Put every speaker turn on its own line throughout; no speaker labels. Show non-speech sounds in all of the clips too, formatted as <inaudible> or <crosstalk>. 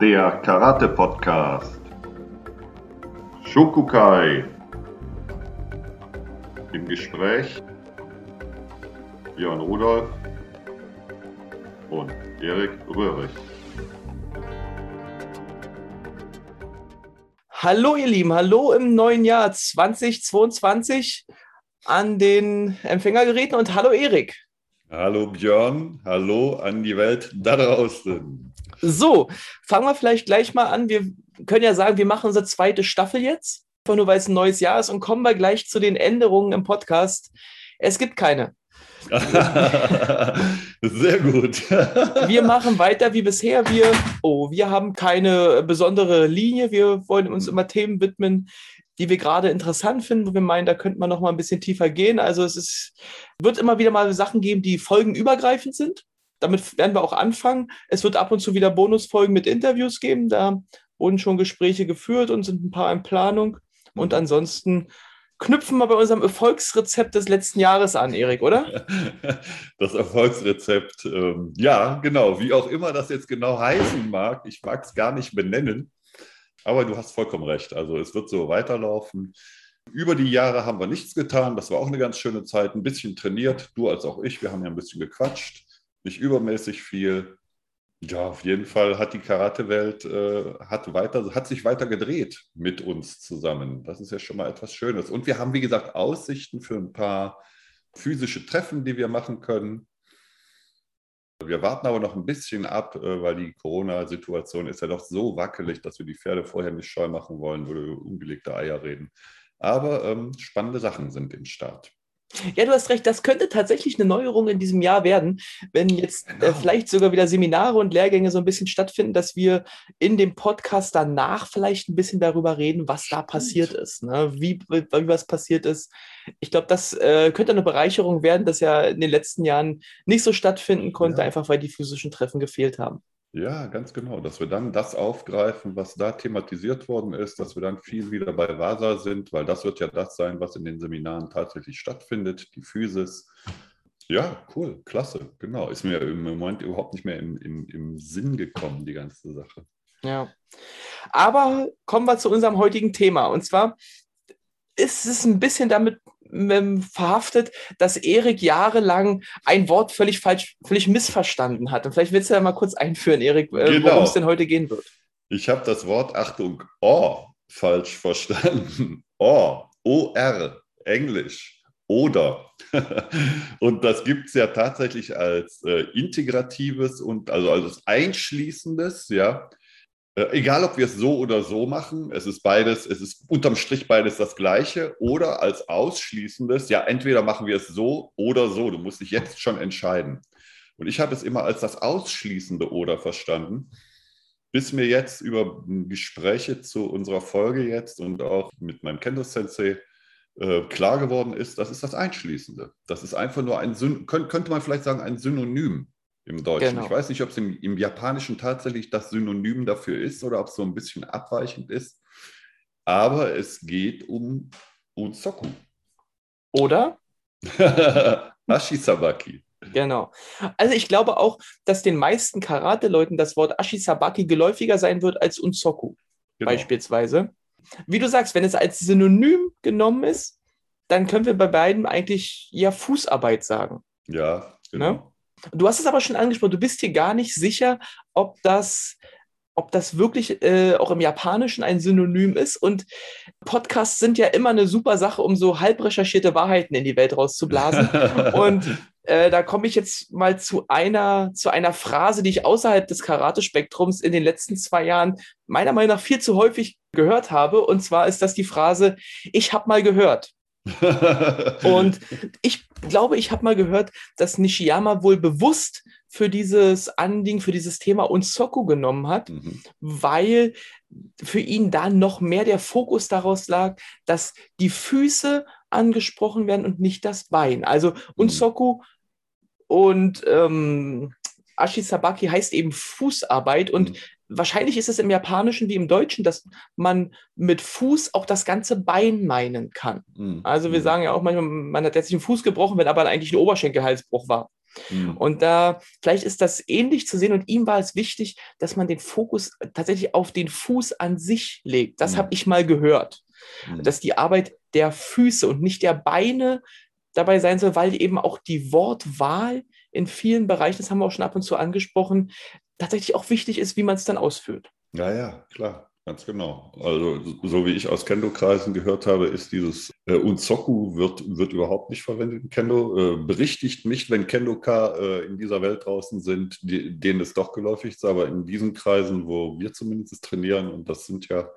der Karate-Podcast. Shokukai. Im Gespräch Björn Rudolf und Erik Röhrig.
Hallo ihr Lieben, hallo im neuen Jahr 2022 an den Empfängergeräten und hallo Erik.
Hallo Björn, hallo an die Welt da draußen.
So, fangen wir vielleicht gleich mal an. Wir können ja sagen, wir machen unsere zweite Staffel jetzt, einfach nur weil es ein neues Jahr ist und kommen wir gleich zu den Änderungen im Podcast. Es gibt keine. <laughs>
Sehr gut. <laughs>
wir machen weiter wie bisher. Wir, oh, wir haben keine besondere Linie. Wir wollen uns immer Themen widmen, die wir gerade interessant finden, wo wir meinen, da könnte man noch mal ein bisschen tiefer gehen. Also es ist, wird immer wieder mal Sachen geben, die folgenübergreifend sind. Damit werden wir auch anfangen. Es wird ab und zu wieder Bonusfolgen mit Interviews geben. Da wurden schon Gespräche geführt und sind ein paar in Planung. Und mhm. ansonsten knüpfen wir bei unserem Erfolgsrezept des letzten Jahres an, Erik, oder? <laughs>
Das Erfolgsrezept, ähm, ja, genau. Wie auch immer das jetzt genau heißen mag, ich mag es gar nicht benennen. Aber du hast vollkommen recht. Also es wird so weiterlaufen. Über die Jahre haben wir nichts getan. Das war auch eine ganz schöne Zeit. Ein bisschen trainiert, du als auch ich. Wir haben ja ein bisschen gequatscht. Nicht übermäßig viel. Ja, auf jeden Fall hat die Karate-Welt äh, hat, hat sich weiter gedreht mit uns zusammen. Das ist ja schon mal etwas Schönes. Und wir haben, wie gesagt, Aussichten für ein paar physische Treffen, die wir machen können. Wir warten aber noch ein bisschen ab, äh, weil die Corona-Situation ist ja doch so wackelig, dass wir die Pferde vorher nicht scheu machen wollen, würde ungelegte Eier reden. Aber ähm, spannende Sachen sind im Start.
Ja, du hast recht, das könnte tatsächlich eine Neuerung in diesem Jahr werden, wenn jetzt äh, genau. äh, vielleicht sogar wieder Seminare und Lehrgänge so ein bisschen stattfinden, dass wir in dem Podcast danach vielleicht ein bisschen darüber reden, was da passiert ist, ne? wie, wie, was passiert ist. Ich glaube, das äh, könnte eine Bereicherung werden, das ja in den letzten Jahren nicht so stattfinden konnte, ja. einfach weil die physischen Treffen gefehlt haben.
Ja, ganz genau, dass wir dann das aufgreifen, was da thematisiert worden ist, dass wir dann viel wieder bei VASA sind, weil das wird ja das sein, was in den Seminaren tatsächlich stattfindet, die Physis. Ja, cool, klasse, genau. Ist mir im Moment überhaupt nicht mehr im, im, im Sinn gekommen, die ganze Sache.
Ja. Aber kommen wir zu unserem heutigen Thema. Und zwar ist es ein bisschen damit ähm, verhaftet, dass Erik jahrelang ein Wort völlig falsch, völlig missverstanden hat. Und vielleicht willst du ja mal kurz einführen, Erik, äh, genau. worum es denn heute gehen wird.
Ich habe das Wort, Achtung, oh, falsch verstanden. Oh, O-R, Englisch. Oder. <laughs> und das gibt es ja tatsächlich als äh, integratives und also als einschließendes, ja. Äh, egal, ob wir es so oder so machen, es ist beides, es ist unterm Strich beides das Gleiche oder als ausschließendes, ja, entweder machen wir es so oder so. Du musst dich jetzt schon entscheiden. Und ich habe es immer als das ausschließende oder verstanden, bis mir jetzt über Gespräche zu unserer Folge jetzt und auch mit meinem Kendo-Sensei äh, klar geworden ist, das ist das Einschließende. Das ist einfach nur ein, könnte man vielleicht sagen, ein Synonym im Deutschen. Genau. Ich weiß nicht, ob es im, im, Japanischen tatsächlich das Synonym dafür ist oder ob es so ein bisschen abweichend ist. Aber es geht um Unsoku.
Oder? <laughs>
Ashisabaki.
Genau. Also ich glaube auch, dass den meisten Karate-Leuten das Wort Ashisabaki geläufiger sein wird als Unsoku genau. beispielsweise. Wie du sagst, wenn es als Synonym genommen ist, dann können wir bei beiden eigentlich ja Fußarbeit sagen.
Ja, genau. Ne?
Du hast es aber schon angesprochen, du bist dir gar nicht sicher, ob das, ob das wirklich äh, auch im Japanischen ein Synonym ist. Und Podcasts sind ja immer eine super Sache, um so halb recherchierte Wahrheiten in die Welt rauszublasen. <laughs> und äh, da komme ich jetzt mal zu einer, zu einer Phrase, die ich außerhalb des Karate-Spektrums in den letzten zwei Jahren meiner Meinung nach viel zu häufig gehört habe. Und zwar ist das die Phrase, ich habe mal gehört. <laughs> und ich glaube, ich habe mal gehört, dass Nishiyama wohl bewusst für dieses Anliegen, für dieses Thema Unsoku genommen hat, mhm. weil für ihn da noch mehr der Fokus daraus lag, dass die Füße angesprochen werden und nicht das Bein. Also mhm. Unsoku und ähm, Ashisabaki heißt eben Fußarbeit und mhm wahrscheinlich ist es im Japanischen wie im Deutschen, dass man mit Fuß auch das ganze Bein meinen kann. Mhm. Also wir mhm. sagen ja auch manchmal, man hat jetzt den Fuß gebrochen, wenn aber eigentlich ein Oberschenkelhalsbruch war. Mhm. Und da vielleicht ist das ähnlich zu sehen und ihm war es wichtig, dass man den Fokus tatsächlich auf den Fuß an sich legt. Das mhm. habe ich mal gehört, mhm. dass die Arbeit der Füße und nicht der Beine dabei sein soll, weil eben auch die Wortwahl in vielen Bereichen, das haben wir auch schon ab und zu angesprochen, tatsächlich auch wichtig ist, wie man es dann ausführt.
Ja, ja, klar. Ganz genau. Also so wie ich aus Kendo-Kreisen gehört habe, ist dieses äh, Unzoku wird, wird überhaupt nicht verwendet in Kendo. Äh, berichtigt mich, wenn Kendoka äh, in dieser Welt draußen sind, die, denen es doch geläufig ist. Aber in diesen Kreisen, wo wir zumindest trainieren, und das sind ja,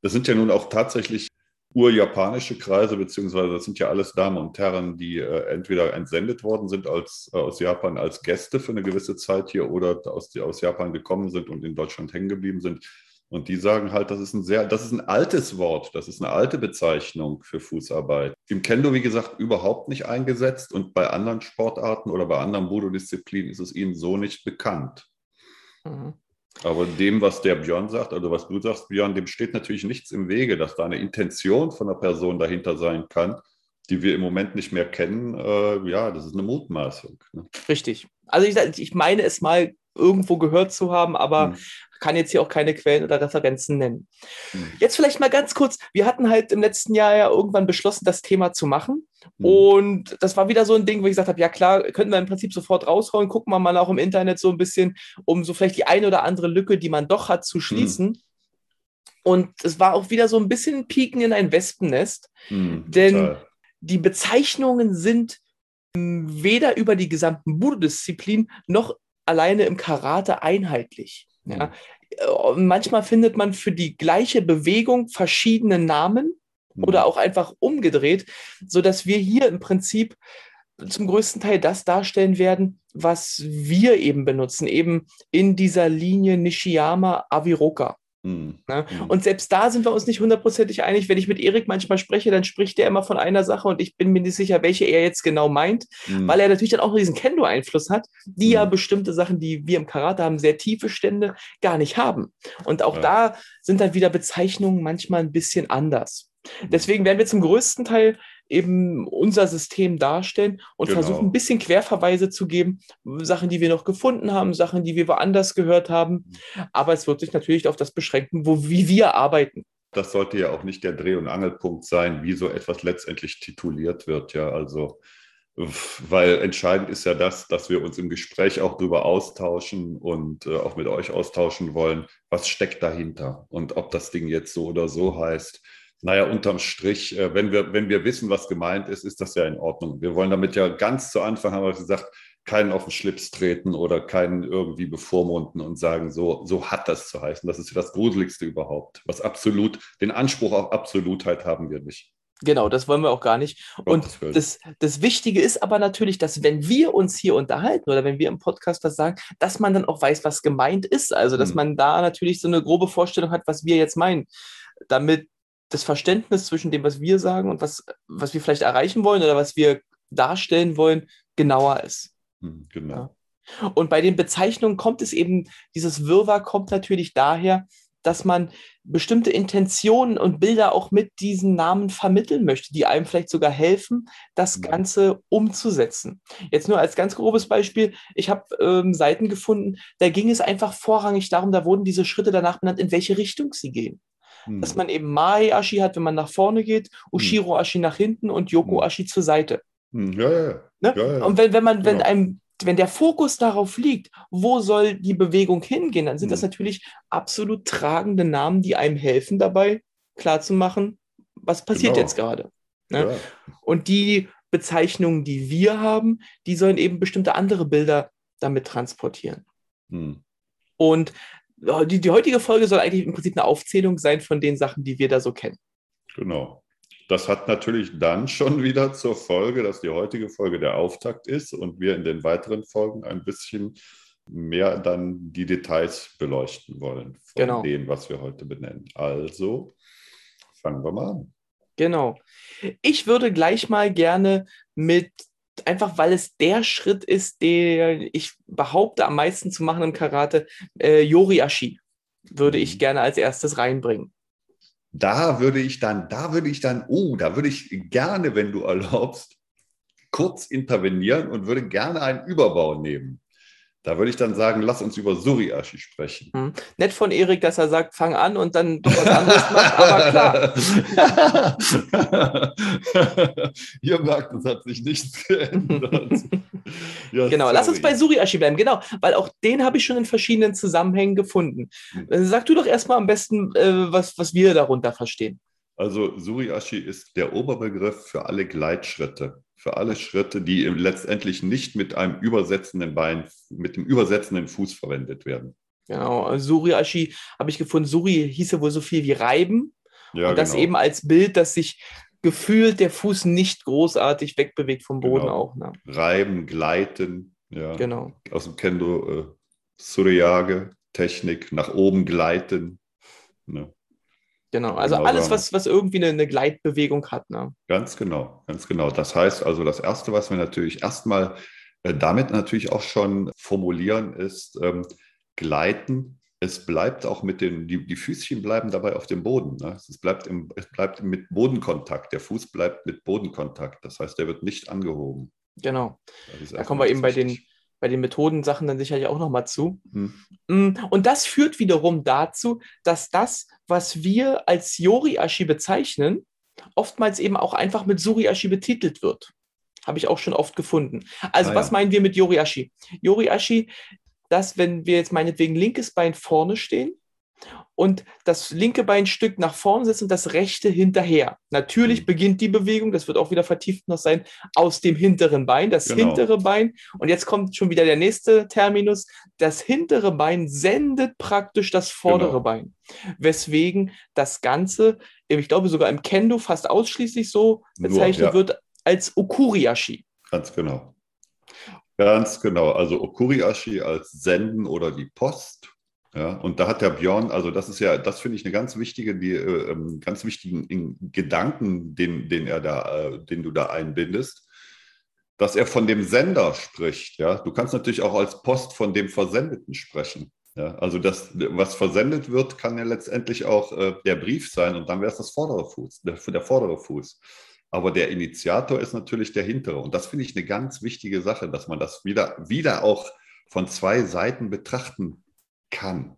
das sind ja nun auch tatsächlich urjapanische Kreise, beziehungsweise das sind ja alles Damen und Herren, die äh, entweder entsendet worden sind als, äh, aus Japan als Gäste für eine gewisse Zeit hier oder aus, die aus Japan gekommen sind und in Deutschland hängen geblieben sind und die sagen halt, das ist ein sehr, das ist ein altes Wort, das ist eine alte Bezeichnung für Fußarbeit. Im Kendo, wie gesagt, überhaupt nicht eingesetzt und bei anderen Sportarten oder bei anderen Budo-Disziplinen ist es ihnen so nicht bekannt. Mhm. Aber dem, was der Björn sagt, also was du sagst, Björn, dem steht natürlich nichts im Wege, dass da eine Intention von einer Person dahinter sein kann, die wir im Moment nicht mehr kennen. Äh, ja, das ist eine Mutmaßung.
Ne? Richtig. Also ich, ich meine es mal irgendwo gehört zu haben, aber mhm kann jetzt hier auch keine Quellen oder Referenzen nennen. Mhm. Jetzt vielleicht mal ganz kurz, wir hatten halt im letzten Jahr ja irgendwann beschlossen, das Thema zu machen. Mhm. Und das war wieder so ein Ding, wo ich gesagt habe, ja klar, könnten wir im Prinzip sofort raushauen, gucken wir mal auch im Internet so ein bisschen, um so vielleicht die eine oder andere Lücke, die man doch hat, zu schließen. Mhm. Und es war auch wieder so ein bisschen Pieken in ein Wespennest, denn total. die Bezeichnungen sind weder über die gesamten Budo-Disziplin noch alleine im Karate einheitlich. Ja. Mhm. Manchmal findet man für die gleiche Bewegung verschiedene Namen mhm. oder auch einfach umgedreht, sodass wir hier im Prinzip zum größten Teil das darstellen werden, was wir eben benutzen, eben in dieser Linie Nishiyama Aviroka. Mhm. Ne? Mhm. Und selbst da sind wir uns nicht hundertprozentig einig. Wenn ich mit Erik manchmal spreche, dann spricht er immer von einer Sache und ich bin mir nicht sicher, welche er jetzt genau meint, mhm. weil er natürlich dann auch diesen Kendo-Einfluss hat, die mhm. ja bestimmte Sachen, die wir im Karate haben, sehr tiefe Stände, gar nicht haben. Und auch ja. da sind dann wieder Bezeichnungen manchmal ein bisschen anders. Mhm. Deswegen werden wir zum größten Teil eben unser System darstellen und genau. versuchen ein bisschen Querverweise zu geben, Sachen, die wir noch gefunden haben, Sachen, die wir woanders gehört haben. Aber es wird sich natürlich auf das beschränken, wo, wie wir arbeiten.
Das sollte ja auch nicht der Dreh- und Angelpunkt sein, wie so etwas letztendlich tituliert wird. Ja, also, weil entscheidend ist ja das, dass wir uns im Gespräch auch darüber austauschen und äh, auch mit euch austauschen wollen, was steckt dahinter und ob das Ding jetzt so oder so heißt naja, unterm Strich, äh, wenn wir, wenn wir wissen, was gemeint ist, ist das ja in Ordnung. Wir wollen damit ja ganz zu Anfang, haben wir gesagt, keinen auf den Schlips treten oder keinen irgendwie bevormunden und sagen, so, so hat das zu heißen. Das ist ja das Gruseligste überhaupt. Was absolut, den Anspruch auf Absolutheit haben wir nicht.
Genau, das wollen wir auch gar nicht. Und das, das Wichtige ist aber natürlich, dass wenn wir uns hier unterhalten oder wenn wir im Podcast was sagen, dass man dann auch weiß, was gemeint ist. Also, dass hm. man da natürlich so eine grobe Vorstellung hat, was wir jetzt meinen. Damit das Verständnis zwischen dem, was wir sagen und was, was wir vielleicht erreichen wollen oder was wir darstellen wollen, genauer ist.
Hm, genau.
Ja. Und bei den Bezeichnungen kommt es eben, dieses Wirrwarr kommt natürlich daher, dass man bestimmte Intentionen und Bilder auch mit diesen Namen vermitteln möchte, die einem vielleicht sogar helfen, das hm. Ganze umzusetzen. Jetzt nur als ganz grobes Beispiel, ich habe ähm, Seiten gefunden, da ging es einfach vorrangig darum, da wurden diese Schritte danach benannt, in welche Richtung sie gehen. Hm. Dass man eben Mae-Ashi hat, wenn man nach vorne geht, hm. Ushiro-Ashi nach hinten und Yoko-Ashi hm. zur Seite.
Hm. Ja, ja,
ne? ja. Und wenn, wenn man, wenn genau. einem wenn der Fokus darauf liegt, wo soll die Bewegung hingehen, dann sind hm. das natürlich absolut tragende Namen, die einem helfen dabei, klarzumachen, was passiert genau. jetzt gerade. Ne? Ja. Und die Bezeichnungen, die wir haben, die sollen eben bestimmte andere Bilder damit transportieren. Hm. Und die, die heutige Folge soll eigentlich im Prinzip eine Aufzählung sein von den Sachen, die wir da so kennen.
Genau. Das hat natürlich dann schon <laughs> wieder zur Folge, dass die heutige Folge der Auftakt ist und wir in den weiteren Folgen ein bisschen mehr dann die Details beleuchten wollen von genau. dem, was wir heute benennen. Also fangen wir mal an.
Genau. Ich würde gleich mal gerne mit einfach weil es der Schritt ist, der ich behaupte am meisten zu machen im Karate, äh, Yoriashi würde ich mhm. gerne als erstes reinbringen.
Da würde ich dann, da würde ich dann, oh, da würde ich gerne, wenn du erlaubst, kurz intervenieren und würde gerne einen Überbau nehmen. Da würde ich dann sagen, lass uns über Suriashi sprechen.
Hm. Nett von Erik, dass er sagt, fang an und dann was anderes macht, aber
klar. <laughs> Ihr merkt, es hat sich nichts geändert. <laughs>
ja, genau, sorry. lass uns bei Suriashi bleiben, genau, weil auch den habe ich schon in verschiedenen Zusammenhängen gefunden. Hm. Äh, sag du doch erstmal am besten, äh, was, was wir darunter verstehen.
Also Suriashi ist der Oberbegriff für alle Gleitschritte für alle Schritte, die letztendlich nicht mit einem übersetzenden Bein, mit dem übersetzenden Fuß verwendet werden.
Genau, Suri-Ashi habe ich gefunden. Suri hieße wohl so viel wie reiben. Ja, und das genau. eben als Bild, dass sich gefühlt der Fuß nicht großartig wegbewegt vom Boden genau. auch. Ne?
Reiben, gleiten, ja.
Genau.
Aus dem Kendo äh, Suriyage, Technik, nach oben gleiten.
Ne? Genau, also genau alles, was, was irgendwie eine, eine Gleitbewegung hat. Ne?
Ganz genau, ganz genau. Das heißt also, das Erste, was wir natürlich erstmal äh, damit natürlich auch schon formulieren, ist ähm, Gleiten. Es bleibt auch mit den, die, die Füßchen bleiben dabei auf dem Boden. Ne? Es, bleibt im, es bleibt mit Bodenkontakt. Der Fuß bleibt mit Bodenkontakt. Das heißt, der wird nicht angehoben.
Genau. Da kommen wir eben bei den, bei den Methodensachen dann sicherlich auch nochmal zu. Hm. Und das führt wiederum dazu, dass das, was wir als Yori-Ashi bezeichnen, oftmals eben auch einfach mit Suri-Ashi betitelt wird. Habe ich auch schon oft gefunden. Also, ah, was ja. meinen wir mit Yori-Ashi? Yori-Ashi, dass, wenn wir jetzt meinetwegen linkes Bein vorne stehen, und das linke Beinstück nach vorn setzen und das rechte hinterher. Natürlich mhm. beginnt die Bewegung, das wird auch wieder vertieft noch sein, aus dem hinteren Bein, das genau. hintere Bein. Und jetzt kommt schon wieder der nächste Terminus. Das hintere Bein sendet praktisch das vordere genau. Bein. Weswegen das Ganze, ich glaube sogar im Kendo fast ausschließlich so bezeichnet ja. wird als Okuriashi.
Ganz genau. Ganz genau. Also Okuriashi als Senden oder die Post ja, und da hat der Björn, also das ist ja, das finde ich eine ganz wichtige, die, äh, ähm, ganz wichtigen Gedanken, den, den er da, äh, den du da einbindest, dass er von dem Sender spricht. Ja, du kannst natürlich auch als Post von dem Versendeten sprechen. Ja, also das, was versendet wird, kann ja letztendlich auch äh, der Brief sein und dann wäre es das vordere Fuß, der, der vordere Fuß. Aber der Initiator ist natürlich der hintere. Und das finde ich eine ganz wichtige Sache, dass man das wieder, wieder auch von zwei Seiten betrachten kann.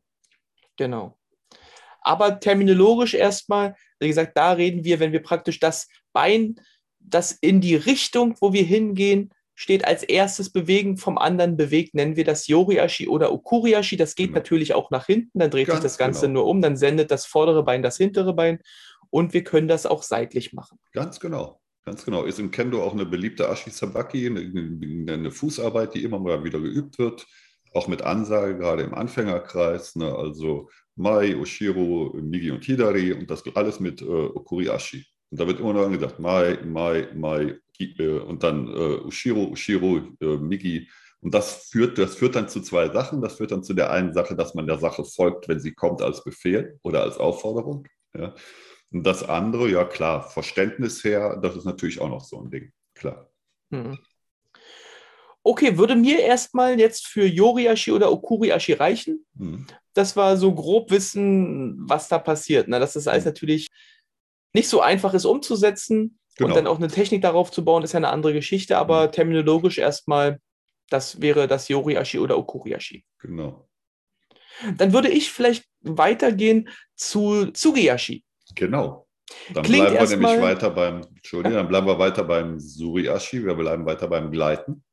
Genau. Aber terminologisch erstmal, wie gesagt, da reden wir, wenn wir praktisch das Bein, das in die Richtung, wo wir hingehen, steht als erstes Bewegen vom anderen bewegt, nennen wir das Yoriashi oder Okuriashi. Das geht genau. natürlich auch nach hinten, dann dreht Ganz sich das Ganze genau. nur um, dann sendet das vordere Bein das hintere Bein und wir können das auch seitlich machen.
Ganz genau. Ganz genau. Ist im Kendo auch eine beliebte Ashisabaki, eine, eine Fußarbeit, die immer mal wieder geübt wird auch mit Ansage, gerade im Anfängerkreis, ne, also Mai, Oshiro, Migi und Hidari und das alles mit äh, Okuriashi. Und da wird immer noch gesagt, Mai, Mai, Mai äh, und dann äh, Ushiro, Ushiro, äh, Migi. Und das führt, das führt dann zu zwei Sachen. Das führt dann zu der einen Sache, dass man der Sache folgt, wenn sie kommt als Befehl oder als Aufforderung. Ja. Und das andere, ja klar, Verständnis her, das ist natürlich auch noch so ein Ding, klar. Mhm.
Okay, würde mir erstmal jetzt für Yoriashi oder Okuriashi reichen. Mhm. Das war so grob wissen, was da passiert. Na, dass das alles mhm. natürlich nicht so einfach ist umzusetzen genau. und dann auch eine Technik darauf zu bauen, ist ja eine andere Geschichte, aber mhm. terminologisch erstmal, das wäre das Yoriashi oder Okuriashi.
Genau.
Dann würde ich vielleicht weitergehen zu Tsugiyashi.
Genau. Dann Klingt bleiben wir nämlich weiter beim, Entschuldigung, dann bleiben wir weiter beim Suriashi, wir bleiben weiter beim Gleiten.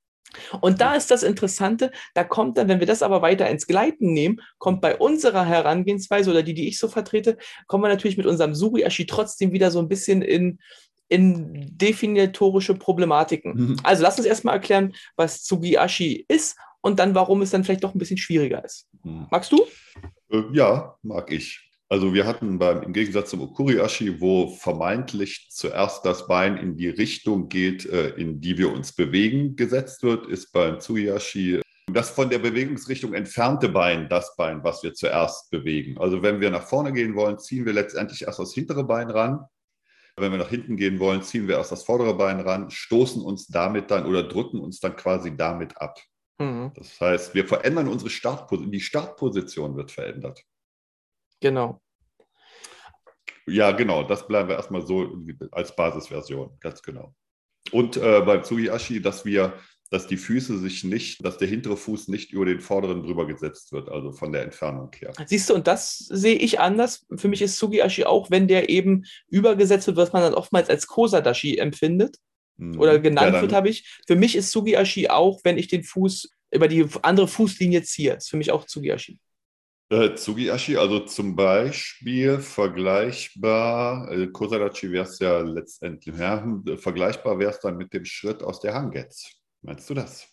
Und da ist das Interessante, da kommt dann, wenn wir das aber weiter ins Gleiten nehmen, kommt bei unserer Herangehensweise oder die, die ich so vertrete, kommen wir natürlich mit unserem Suriashi trotzdem wieder so ein bisschen in, in definitorische Problematiken. Mhm. Also lass uns erstmal erklären, was Tsugiashi ist und dann, warum es dann vielleicht doch ein bisschen schwieriger ist. Mhm. Magst du?
Äh, ja, mag ich. Also wir hatten beim, im Gegensatz zum Okuriashi, wo vermeintlich zuerst das Bein in die Richtung geht, äh, in die wir uns bewegen, gesetzt wird, ist beim Tsuyashi das von der Bewegungsrichtung entfernte Bein das Bein, was wir zuerst bewegen. Also wenn wir nach vorne gehen wollen, ziehen wir letztendlich erst das hintere Bein ran. Wenn wir nach hinten gehen wollen, ziehen wir erst das vordere Bein ran, stoßen uns damit dann oder drücken uns dann quasi damit ab. Mhm. Das heißt, wir verändern unsere Startposition, die Startposition wird verändert.
Genau.
Ja, genau, das bleiben wir erstmal so als Basisversion, ganz genau. Und äh, beim Tsugiashi, dass wir, dass die Füße sich nicht, dass der hintere Fuß nicht über den vorderen drüber gesetzt wird, also von der Entfernung her.
Siehst du, und das sehe ich anders. Für mich ist Tsugiashi auch, wenn der eben übergesetzt wird, was man dann oftmals als Kosadashi empfindet
Mhm.
oder genannt
Ja,
wird, habe ich. Für mich ist Tsugiashi auch, wenn ich den Fuß über die andere Fußlinie ziehe. Ist für mich auch Tsugiashi.
Äh, Tsugiashi, also zum Beispiel vergleichbar, äh, Kosadachi wäre es ja letztendlich, ja, äh, vergleichbar wäre es dann mit dem Schritt aus der Hangetz. Meinst du das?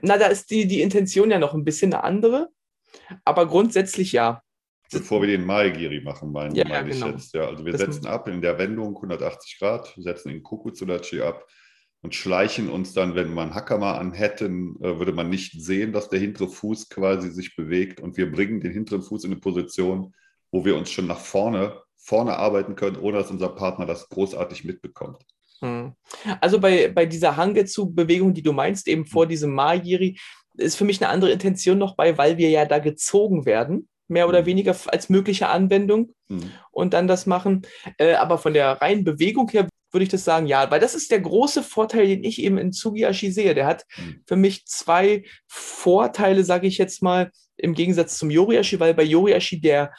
Na, da ist die, die Intention ja noch ein bisschen eine andere. Aber grundsätzlich ja.
Bevor wir den Maigiri machen, meine
Ja,
meine ich
genau.
jetzt. Ja, also wir
Das-
setzen ab in der Wendung 180 Grad, setzen den Kukutsudachi ab und schleichen uns dann, wenn man Hakama an hätten, äh, würde man nicht sehen, dass der hintere Fuß quasi sich bewegt und wir bringen den hinteren Fuß in eine Position, wo wir uns schon nach vorne, vorne arbeiten können, ohne dass unser Partner das großartig mitbekommt.
Hm. Also bei, bei dieser Hangetsu-Bewegung, die du meinst, eben vor diesem Majiri, ist für mich eine andere Intention noch bei, weil wir ja da gezogen werden, mehr oder
Mhm.
weniger als mögliche Anwendung
Hm.
und dann das machen. Äh, aber von der reinen Bewegung her würde ich das sagen, ja, weil das ist der große Vorteil, den ich eben in Tsugiyashi sehe. Der hat
Mhm.
für mich zwei Vorteile, sage ich jetzt mal, im Gegensatz zum Yoriashi, weil bei Yoriashi der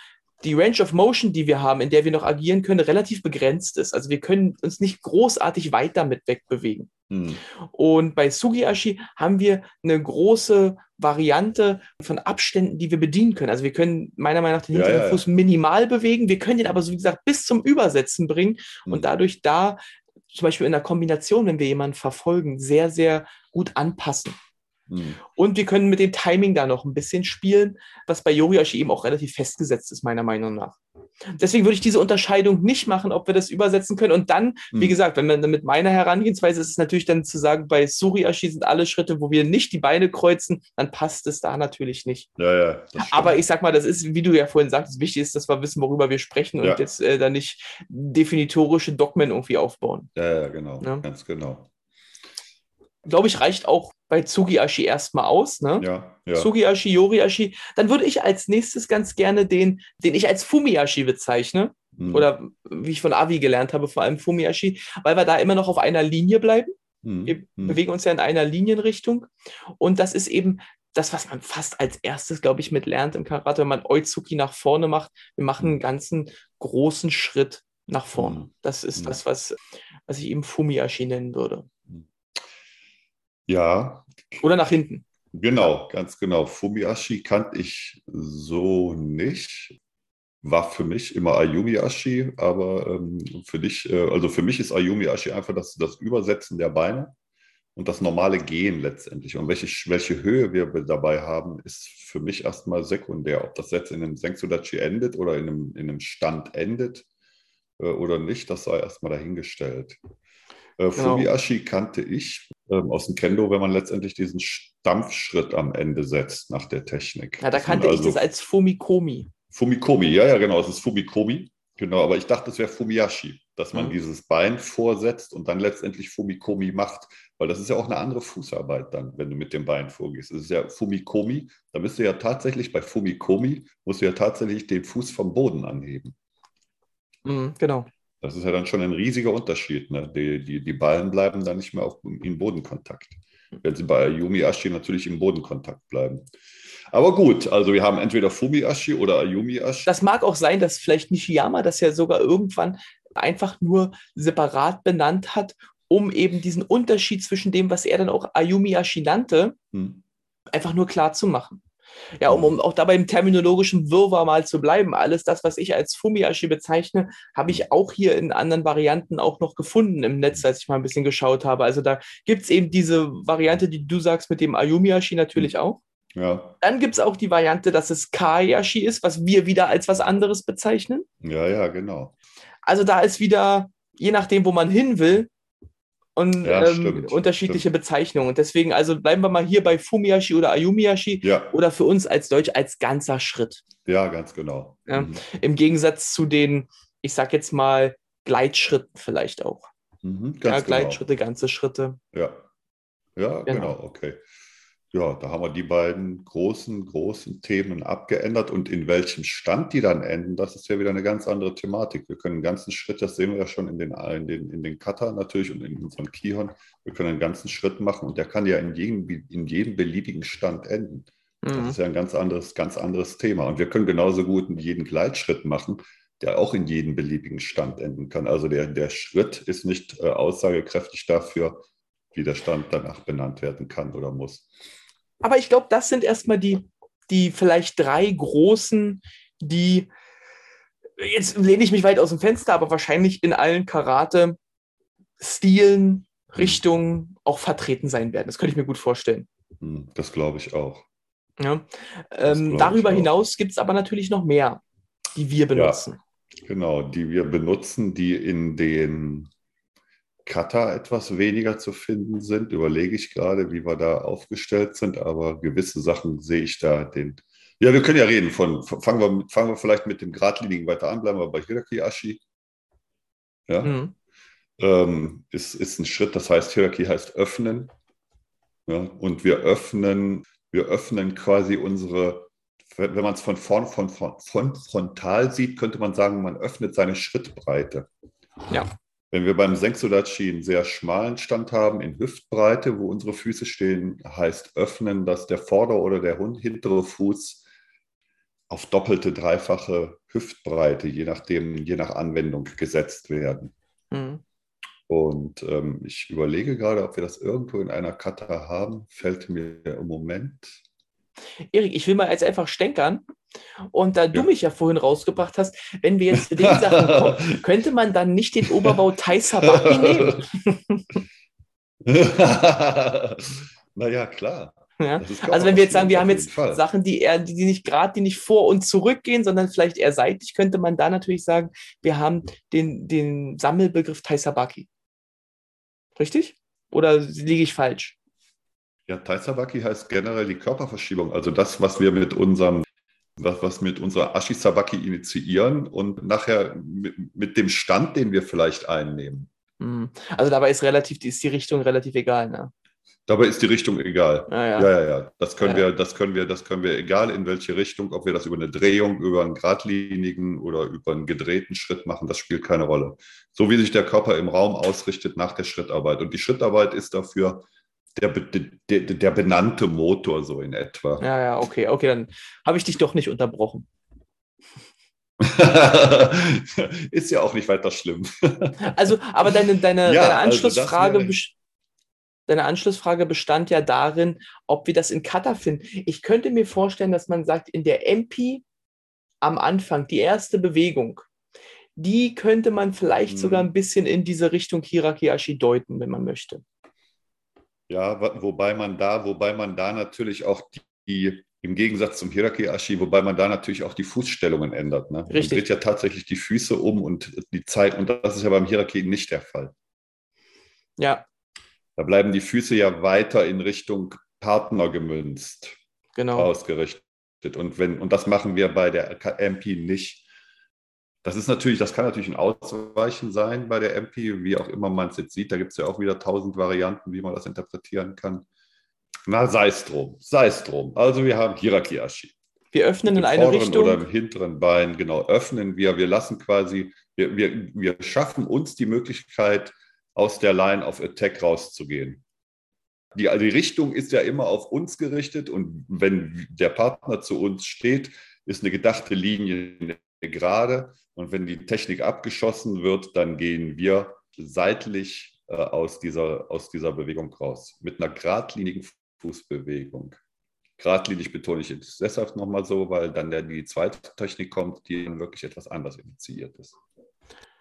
die Range of Motion, die wir haben, in der wir noch agieren können, relativ begrenzt ist. Also wir können uns nicht großartig weit damit wegbewegen.
Hm.
Und bei Sugiashi haben wir eine große Variante von Abständen, die wir bedienen können. Also wir können meiner Meinung nach den
Ja,
hinteren
ja, ja.
Fuß minimal bewegen. Wir können den aber, so wie gesagt, bis zum Übersetzen bringen
Hm.
und dadurch da zum Beispiel in der Kombination, wenn wir jemanden verfolgen, sehr, sehr gut anpassen.
Hm.
Und wir können mit dem Timing da noch ein bisschen spielen, was bei Yoriashi eben auch relativ festgesetzt ist, meiner Meinung nach. Deswegen würde ich diese Unterscheidung nicht machen, ob wir das übersetzen können. Und dann, wie
Hm.
gesagt, wenn man mit meiner Herangehensweise ist es natürlich dann zu sagen, bei Suriashi sind alle Schritte, wo wir nicht die Beine kreuzen, dann passt es da natürlich nicht.
Ja, ja.
Aber ich sag mal, das ist, wie du ja vorhin sagtest, wichtig ist, dass wir wissen, worüber wir sprechen
Ja.
und jetzt äh, da nicht definitorische Dogmen irgendwie aufbauen.
ja, ja, genau. Ganz genau.
Glaube ich, reicht auch bei Tsugiashi erstmal aus. Ne?
Ja, ja.
Sugiashi, Yoriashi. Dann würde ich als nächstes ganz gerne den, den ich als Fumiashi bezeichne,
Hm.
oder wie ich von Avi gelernt habe, vor allem Fumiashi, weil wir da immer noch auf einer Linie bleiben.
Hm.
Wir
Hm.
bewegen uns ja in einer Linienrichtung. Und das ist eben das, was man fast als erstes, glaube ich, mit lernt im Karate, wenn man Oizuki nach vorne macht. Wir machen einen ganzen großen Schritt nach vorne.
Mhm.
Das ist
Mhm.
das, was, was ich eben Fumiashi nennen würde.
Ja,
Oder nach hinten.
Genau, ganz genau. Fumiashi kannte ich so nicht. War für mich immer Ayumi-Ashi, aber ähm, für dich, äh, also für mich ist Ayumi-Ashi einfach das, das Übersetzen der Beine und das normale Gehen letztendlich. Und welche, welche Höhe wir dabei haben, ist für mich erstmal sekundär. Ob das jetzt in einem Sensudachi endet oder in einem, in einem Stand endet äh, oder nicht, das sei erstmal dahingestellt. Äh,
Genau.
Fumiashi kannte ich ähm, aus dem Kendo, wenn man letztendlich diesen Stampfschritt am Ende setzt nach der Technik.
Ja, da kannte ich
also-
das als Fumikomi.
Fumikomi, ja, ja, genau, es ist Fumikomi. Genau, aber ich dachte, es wäre Fumiyashi, dass man
Mhm.
dieses Bein vorsetzt und dann letztendlich Fumikomi macht, weil das ist ja auch eine andere Fußarbeit dann, wenn du mit dem Bein vorgehst. Es ist ja Fumikomi, da bist du ja tatsächlich bei Fumikomi, musst du ja tatsächlich den Fuß vom Boden anheben.
Mhm, genau.
Das ist ja dann schon ein riesiger Unterschied. Ne? Die, die, die Ballen bleiben dann nicht mehr auf, in Bodenkontakt. Wenn sie bei Ayumi Ashi natürlich im Bodenkontakt bleiben. Aber gut, also wir haben entweder Fumi Ashi oder Ayumi Ashi.
Das mag auch sein, dass vielleicht Nishiyama das ja sogar irgendwann einfach nur separat benannt hat, um eben diesen Unterschied zwischen dem, was er dann auch Ayumi Ashi nannte,
Hm.
einfach nur klar zu machen. Ja, um, um auch dabei im terminologischen Wirrwarr mal zu bleiben. Alles das, was ich als Fumiashi bezeichne, habe ich auch hier in anderen Varianten auch noch gefunden im Netz, als ich mal ein bisschen geschaut habe. Also da gibt es eben diese Variante, die du sagst, mit dem Ayumiashi natürlich auch.
Ja,
Dann gibt es auch die Variante, dass es Kayashi ist, was wir wieder als was anderes bezeichnen.
ja, ja, genau.
Also da ist wieder, je nachdem, wo man hin will, und
Ja,
ähm,
stimmt,
unterschiedliche Bezeichnungen. Und deswegen, also bleiben wir mal hier bei Fumiashi oder Ayumiashi
Ja,
oder für uns als Deutsch als ganzer Schritt.
ja, ganz genau.
Ja.
Mhm.
Im Gegensatz zu den, ich sag jetzt mal, Gleitschritten vielleicht auch.
Mhm,
Ja,
genau.
Gleitschritte, ganze Schritte.
Ja, ja,
Genau.
genau, okay. Ja, da haben wir die beiden großen, großen Themen abgeändert und in welchem Stand die dann enden, das ist ja wieder eine ganz andere Thematik. Wir können einen ganzen Schritt, das sehen wir ja schon in den, in den, in den Cutter natürlich und in unseren Keyhorn, wir können einen ganzen Schritt machen und der kann ja in jedem, in jedem beliebigen Stand enden. Das mhm. ist ja ein ganz anderes, ganz anderes Thema. Und wir können genauso gut jeden Gleitschritt machen, der auch in jedem beliebigen Stand enden kann. Also der, der Schritt ist nicht äh, aussagekräftig dafür, wie der Stand danach benannt werden kann oder muss.
Aber ich glaube, das sind erstmal die, die vielleicht drei großen, die, jetzt lehne ich mich weit aus dem Fenster, aber wahrscheinlich in allen Karate-Stilen, Richtungen auch vertreten sein werden. Das könnte ich mir gut vorstellen.
Hm, das glaube ich auch.
Ja. Ähm, darüber hinaus gibt es aber natürlich noch mehr, die wir benutzen.
Ja, genau, die wir benutzen, die in den Kata etwas weniger zu finden sind. Überlege ich gerade, wie wir da aufgestellt sind, aber gewisse Sachen sehe ich da den. Ja, wir können ja reden von, fangen wir, fangen wir vielleicht mit dem Gradlinigen weiter an, bleiben wir bei Hiraki Ashi. Ja. Mhm. Ähm, ist, ist ein Schritt, das heißt, Hiraki heißt öffnen. Ja, und wir öffnen, wir öffnen quasi unsere, wenn man es von vorn, von, von, von frontal sieht, könnte man sagen, man öffnet seine Schrittbreite.
Ja.
Wenn wir beim Senksudachi einen sehr schmalen Stand haben, in Hüftbreite, wo unsere Füße stehen, heißt öffnen, dass der vordere oder der hintere Fuß auf doppelte, dreifache Hüftbreite, je nachdem, je nach Anwendung gesetzt werden. Mhm. Und ähm, ich überlege gerade, ob wir das irgendwo in einer Kata haben. Fällt mir im Moment.
Erik, ich will mal jetzt einfach stänkern. Und da ja. du mich ja vorhin rausgebracht hast, wenn wir jetzt zu den Sachen kommen, <laughs> könnte man dann nicht den Oberbau Tai Sabaki <laughs> nehmen? <laughs>
naja, klar.
Ja. Also wenn wir jetzt sagen, wir haben jetzt Fall. Sachen, die eher, die nicht gerade, die nicht vor und zurück gehen, sondern vielleicht eher seitlich, könnte man da natürlich sagen, wir haben den, den Sammelbegriff Taisabaki. Richtig? Oder liege ich falsch?
Ja, Taisabaki heißt generell die Körperverschiebung, also das, was wir mit unserem was, mit unserer Ashisabaki initiieren und nachher mit, mit, dem Stand, den wir vielleicht einnehmen.
Mhm. Also dabei ist relativ, ist die Richtung relativ egal, ne?
Dabei ist die Richtung egal. Ah, ja. ja, ja, ja. Das können ja. wir, das können wir, das können wir, egal in welche Richtung, ob wir das über eine Drehung, über einen geradlinigen oder über einen gedrehten Schritt machen, das spielt keine Rolle. So wie sich der Körper im Raum ausrichtet nach der Schrittarbeit. Und die Schrittarbeit ist dafür der, der, der benannte Motor so in etwa.
Ja, ja, okay, okay, dann habe ich dich doch nicht unterbrochen. <laughs>
ist ja auch nicht weiter schlimm. <laughs>
also, aber deine, deine, ja, deine also Anschlussfrage, also deine Anschlussfrage bestand ja darin, ob wir das in Kata finden. Ich könnte mir vorstellen, dass man sagt, in der MP am Anfang, die erste Bewegung, die könnte man vielleicht hm. sogar ein bisschen in diese Richtung Hierarchie deuten, wenn man möchte.
Ja, wobei man da, wobei man da natürlich auch die, im Gegensatz zum Hierarchie-Archi, wobei man da natürlich auch die Fußstellungen ändert. Ne?
Richtig.
Man dreht ja tatsächlich die Füße um und die Zeit, und das ist ja beim Hierarchie nicht der Fall.
Ja.
Da bleiben die Füße ja weiter in Richtung Partner gemünzt,
genau.
ausgerichtet. Und, wenn, und das machen wir bei der MP nicht. Das ist natürlich, das kann natürlich ein Ausweichen sein bei der MP, wie auch immer man es jetzt sieht. Da gibt es ja auch wieder tausend Varianten, wie man das interpretieren kann. Na, sei es drum, sei es drum. Also wir haben Hierarchie-Archie.
Wir öffnen in eine Richtung.
Oder im hinteren Bein, genau, öffnen wir. Wir lassen quasi, wir, wir, wir schaffen uns die Möglichkeit, aus der Line of Attack rauszugehen. Die, also die Richtung ist ja immer auf uns gerichtet und wenn der Partner zu uns steht, ist eine gedachte Linie gerade und wenn die Technik abgeschossen wird, dann gehen wir seitlich äh, aus, dieser, aus dieser Bewegung raus. Mit einer geradlinigen Fußbewegung. Gradlinig betone ich jetzt deshalb nochmal so, weil dann der, die zweite Technik kommt, die dann wirklich etwas anders initiiert ist.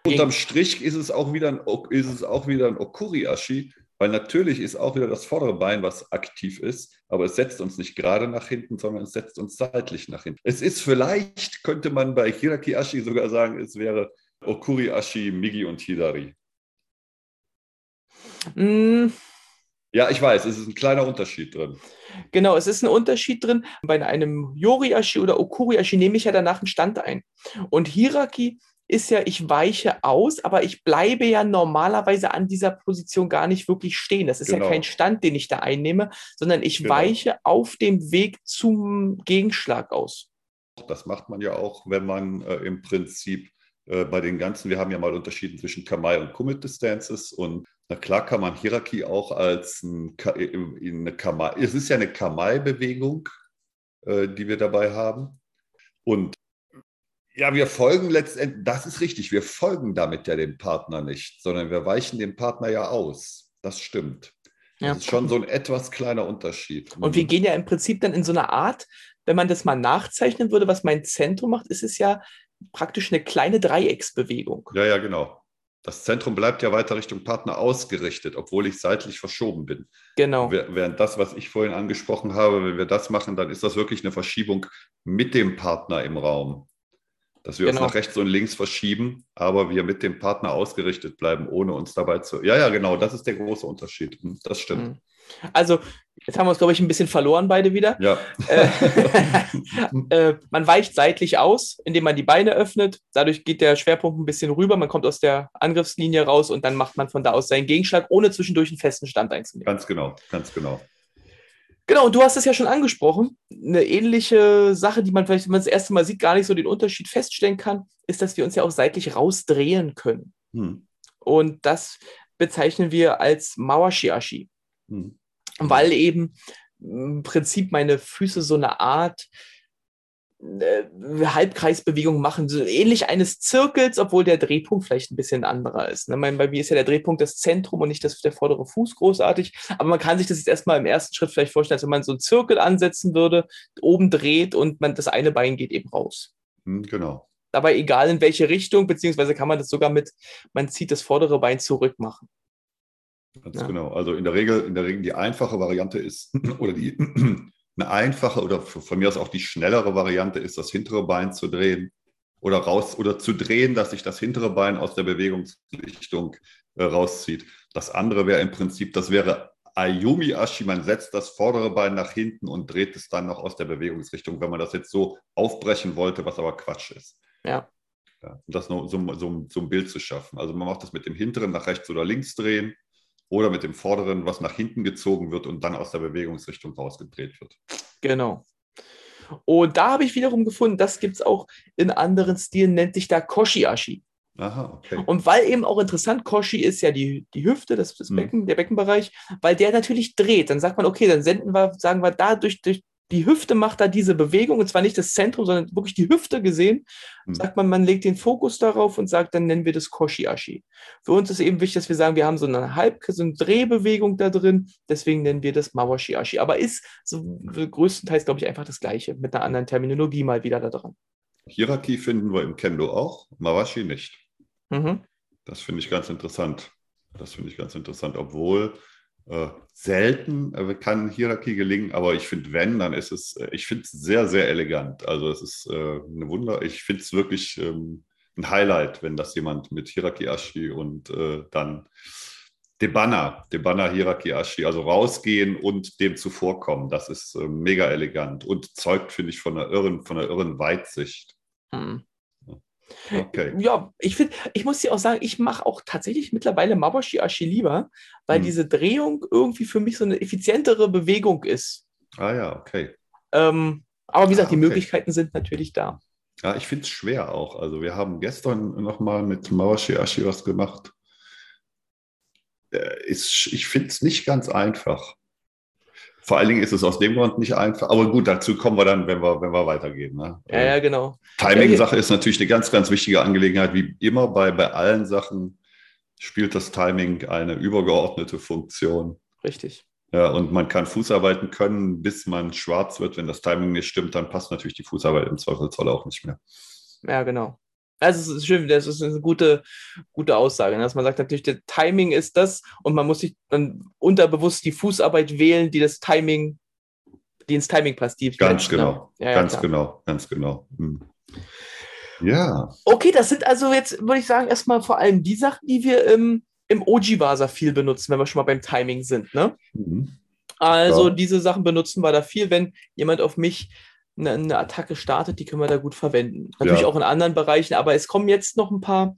Unterm Strich ist es auch wieder ein, ist es auch wieder ein Okuri-Ashi, weil natürlich ist auch wieder das vordere Bein, was aktiv ist, aber es setzt uns nicht gerade nach hinten, sondern es setzt uns seitlich nach hinten. Es ist vielleicht, könnte man bei Hiraki Ashi sogar sagen, es wäre Okuri Ashi, Migi und Hidari. Mm. Ja, ich weiß, es ist ein kleiner Unterschied drin.
Genau, es ist ein Unterschied drin. Bei einem Yori-Ashi oder Okuri-Ashi nehme ich ja danach einen Stand ein. Und Hiraki ist ja, ich weiche aus, aber ich bleibe ja normalerweise an dieser Position gar nicht wirklich stehen. Das ist genau. ja kein Stand, den ich da einnehme, sondern ich genau. weiche auf dem Weg zum Gegenschlag aus.
Das macht man ja auch, wenn man äh, im Prinzip äh, bei den ganzen, wir haben ja mal unterschieden zwischen Kamai und Commit Distances und na klar kann man Hierarchie auch als ein, eine Kamai, es ist ja eine Kamai-Bewegung, äh, die wir dabei haben. Und ja, wir folgen letztendlich, das ist richtig, wir folgen damit ja dem Partner nicht, sondern wir weichen dem Partner ja aus. Das stimmt. Ja. Das ist schon so ein etwas kleiner Unterschied.
Und wir gehen ja im Prinzip dann in so eine Art, wenn man das mal nachzeichnen würde, was mein Zentrum macht, ist es ja praktisch eine kleine Dreiecksbewegung.
Ja, ja, genau. Das Zentrum bleibt ja weiter Richtung Partner ausgerichtet, obwohl ich seitlich verschoben bin.
Genau.
Während das, was ich vorhin angesprochen habe, wenn wir das machen, dann ist das wirklich eine Verschiebung mit dem Partner im Raum dass wir genau. uns nach rechts und links verschieben, aber wir mit dem Partner ausgerichtet bleiben, ohne uns dabei zu. Ja, ja, genau, das ist der große Unterschied. Hm, das stimmt. Hm.
Also, jetzt haben wir uns, glaube ich, ein bisschen verloren, beide wieder.
Ja. <laughs>
Äh, äh, man weicht seitlich aus, indem man die Beine öffnet. Dadurch geht der Schwerpunkt ein bisschen rüber. Man kommt aus der Angriffslinie raus und dann macht man von da aus seinen Gegenschlag, ohne zwischendurch einen festen Stand einzunehmen.
Ganz genau, ganz genau.
Genau, und du hast es ja schon angesprochen. Eine ähnliche Sache, die man vielleicht, wenn man das erste Mal sieht, gar nicht so den Unterschied feststellen kann, ist, dass wir uns ja auch seitlich rausdrehen können. Hm. Und das bezeichnen wir als Mawashiashi. Hm. Weil eben im Prinzip meine Füße so eine Art Halbkreisbewegung machen, so ähnlich eines Zirkels, obwohl der Drehpunkt vielleicht ein bisschen anderer ist. Ne? Bei mir ist ja der Drehpunkt das Zentrum und nicht das, der vordere Fuß großartig. Aber man kann sich das jetzt erstmal im ersten Schritt vielleicht vorstellen, als wenn man so einen Zirkel ansetzen würde, oben dreht und man das eine Bein geht eben raus.
Hm, genau.
Dabei egal in welche Richtung, beziehungsweise kann man das sogar mit, man zieht das vordere Bein zurück machen.
Ganz ja. genau. Also in der Regel, in der Regel die einfache Variante ist, <clears throat> oder die <clears throat> eine einfache oder von mir aus auch die schnellere Variante ist, das hintere Bein zu drehen oder raus oder zu drehen, dass sich das hintere Bein aus der Bewegungsrichtung äh, rauszieht. Das andere wäre im Prinzip, das wäre Ayumi Ashi, man setzt das vordere Bein nach hinten und dreht es dann noch aus der Bewegungsrichtung, wenn man das jetzt so aufbrechen wollte, was aber Quatsch ist.
Ja.
ja um das nur so, so, so ein Bild zu schaffen. Also man macht das mit dem hinteren nach rechts oder links drehen oder mit dem vorderen, was nach hinten gezogen wird und dann aus der Bewegungsrichtung rausgedreht wird.
Genau. Und da habe ich wiederum gefunden, das gibt es auch in anderen Stilen, nennt sich da Koshi-Ashi.
Aha, okay.
Und weil eben auch interessant, Koshi ist ja die, die Hüfte, das, das mhm. Becken, mhm. der Beckenbereich, weil der natürlich dreht. Dann sagt man, okay, dann senden wir, sagen wir, da durch, durch die Hüfte macht da diese Bewegung, und zwar nicht das Zentrum, sondern wirklich die Hüfte gesehen. Mhm. Sagt man, man legt den Fokus darauf und sagt, dann nennen wir das Koshi-Ashi. Für uns ist eben wichtig, dass wir sagen, wir haben so eine Halb-, so eine Drehbewegung da drin, deswegen nennen wir das Mawashi-Ashi. Aber ist so größtenteils, glaube ich, einfach das Gleiche, mit einer anderen Terminologie mal wieder da dran.
Hierarchie finden wir im Kendo auch, Mawashi nicht.
Mhm.
Das finde ich ganz interessant. Das finde ich ganz interessant, obwohl äh, selten äh, kann Hierarchie gelingen, aber ich finde, wenn, dann ist es, äh, ich finde es sehr, sehr elegant. Also es ist äh, eine Wunder, ich finde es wirklich ähm, ein Highlight, wenn das jemand mit Hierarchie Ashi und äh, dann Debana, Debana Hierarchie Ashi, also rausgehen und dem zuvorkommen. Das ist äh, mega elegant und zeugt, finde ich, von einer irren, von einer irren Weitsicht.
Hm. Okay. Ja, ich finde, ich muss dir auch sagen, ich mache auch tatsächlich mittlerweile Maboshi Ashi lieber, weil hm. diese Drehung irgendwie für mich so eine effizientere Bewegung ist.
Ah ja, okay.
Ähm, aber wie gesagt, ah, okay. die Möglichkeiten sind natürlich da.
Ja, ich finde es schwer auch. Also wir haben gestern nochmal mit Mawashi Ashi was gemacht. Äh, ist, ich finde es nicht ganz einfach. Vor allen Dingen ist es aus dem Grund nicht einfach. Aber gut, dazu kommen wir dann, wenn wir, wenn wir weitergehen. Ne?
Ja, ja, genau.
Timing-Sache ist natürlich eine ganz, ganz wichtige Angelegenheit. Wie immer bei, bei allen Sachen spielt das Timing eine übergeordnete Funktion.
Richtig.
Ja, und man kann Fußarbeiten können, bis man schwarz wird. Wenn das Timing nicht stimmt, dann passt natürlich die Fußarbeit im Zweifelsfall auch nicht mehr.
Ja, genau. Also es ist schön, das ist eine gute, gute Aussage, ne? dass man sagt, natürlich, der Timing ist das und man muss sich dann unterbewusst die Fußarbeit wählen, die das Timing, die ins Timing passt. Die
ganz genau, ja, ganz ja, genau, ganz genau. Hm. Ja.
Okay, das sind also jetzt, würde ich sagen, erstmal vor allem die Sachen, die wir im, im Oji-Vasa viel benutzen, wenn wir schon mal beim Timing sind. Ne? Mhm. Also ja. diese Sachen benutzen wir da viel, wenn jemand auf mich eine, eine Attacke startet, die können wir da gut verwenden. Natürlich
Ja.
auch in anderen Bereichen, aber es kommen jetzt noch ein paar,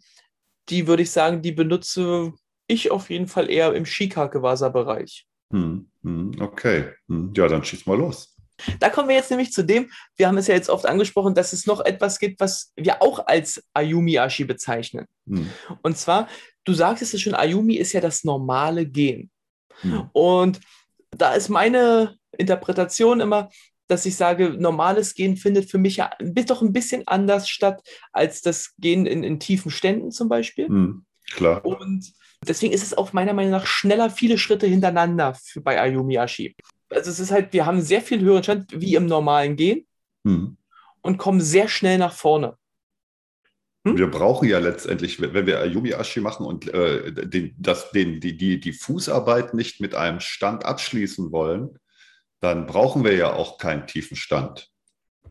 die würde ich sagen, die benutze ich auf jeden Fall eher im Shikake-Wasa-Bereich.
Hm, hm, okay. Hm, ja, dann schieß mal los.
Da kommen wir jetzt nämlich zu dem, wir haben es ja jetzt oft angesprochen, dass es noch etwas gibt, was wir auch als Ayumi-Ashi bezeichnen.
Hm,
Und zwar, du sagtest es schon, Ayumi ist ja das normale Gehen.
hm,
Und da ist meine Interpretation immer, dass ich sage, normales Gehen findet für mich ja doch ein bisschen anders statt als das Gehen in, in tiefen Ständen zum Beispiel.
hm, klar.
Und deswegen ist es auch meiner Meinung nach schneller viele Schritte hintereinander für, bei Ayumi Ashi. Also es ist halt, wir haben sehr viel höheren Stand wie im normalen Gehen
Hm.
und kommen sehr schnell nach vorne. Hm?
Wir brauchen ja letztendlich, wenn wir Ayumi Ashi machen und äh, den, das, den, die, die, die Fußarbeit nicht mit einem Stand abschließen wollen, dann brauchen wir ja auch keinen tiefen Stand.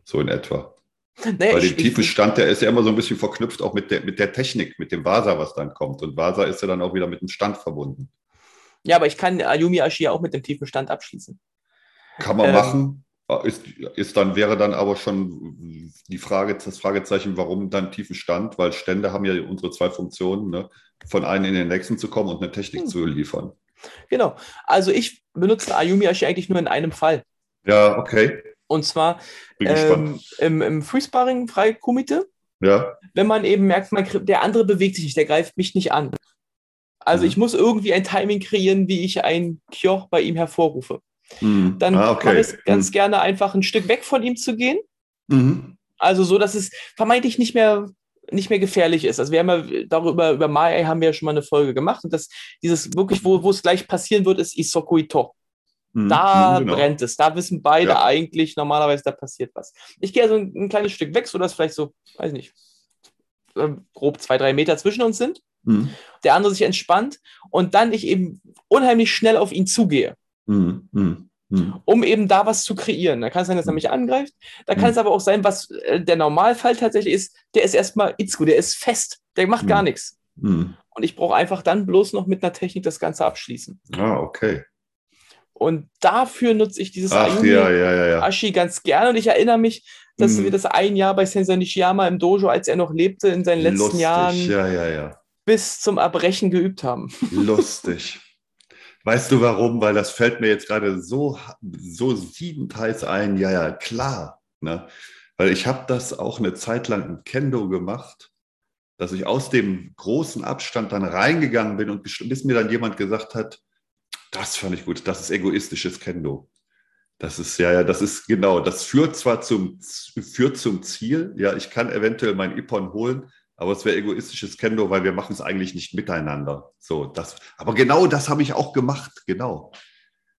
So in etwa.
Naja,
Weil den tiefen Stand, der ist ja immer so ein bisschen verknüpft auch mit der, mit der Technik, mit dem Vasa, was dann kommt. Und Vasa ist ja dann auch wieder mit dem Stand verbunden.
Ja, aber ich kann Ayumi Ashi ja auch mit dem tiefen Stand abschließen.
Kann man
Ähm.
machen. Ist, ist dann, wäre dann aber schon die Frage, das Fragezeichen, warum dann tiefen Stand? Weil Stände haben ja unsere zwei Funktionen, ne? von einem in den nächsten zu kommen und eine Technik
Hm.
zu liefern.
Genau. Also ich benutze Ayumi Ashi eigentlich nur in einem Fall.
Ja, okay.
Und zwar ähm, im, im Freesparring Freikumite,
Ja,
wenn man eben merkt, man, der andere bewegt sich nicht, der greift mich nicht an. Also
Mhm.
ich muss irgendwie ein Timing kreieren, wie ich ein Kyoch bei ihm hervorrufe.
Hm.
Dann
ah,
mache
okay.
ich es ganz gerne einfach ein Stück weg von ihm zu gehen.
Mhm.
Also so, dass es vermeintlich nicht mehr, nicht mehr gefährlich ist. Also wir haben ja darüber, über Mai haben wir ja schon mal eine Folge gemacht und das, dieses wirklich, wo, wo es gleich passieren wird, ist Isoko Ito.
Mhm.
Da
Mhm, genau.
brennt es. Da wissen beide
Ja.
eigentlich normalerweise, da passiert was. Ich gehe also ein, ein kleines Stück weg, sodass vielleicht so, weiß nicht, ähm, grob zwei, drei Meter zwischen uns sind.
Mhm.
Der andere sich entspannt und dann ich eben unheimlich schnell auf ihn zugehe,
Mhm. Mhm.
um eben da was zu kreieren. Da kann es sein, dass er mich angreift. Da kann
Mhm.
es aber auch sein, was äh, der Normalfall tatsächlich ist, der ist erstmal Itzku, der ist fest, der macht gar
Mhm.
nichts.
Mhm.
Und ich brauche einfach dann bloß noch mit einer Technik das Ganze abschließen.
Ah, okay.
Und dafür nutze ich dieses
Ach ja, ja, ja.
Ashi ganz gerne. Und ich erinnere mich, dass wir das ein Jahr bei Sensei Nishiyama im Dojo, als er noch lebte, in seinen letzten
Lustig,
Jahren
ja, ja, ja.
bis zum Erbrechen geübt haben.
Lustig. <laughs> Weißt du warum? Weil das fällt mir jetzt gerade so, so siedend ein. Ja, ja, klar. Ne? Weil ich habe das auch eine Zeit lang im Kendo gemacht, dass ich aus dem großen Abstand dann reingegangen bin und bis bis mir dann jemand gesagt hat, das fand ich gut, das ist egoistisches Kendo. Das ist, ja, ja, das ist genau, das führt zwar zum, führt zum Ziel, ja, ich kann eventuell mein Ippon holen, aber es wäre egoistisches Kendo, weil wir machen es eigentlich nicht miteinander. So, das, aber genau das habe ich auch gemacht, genau.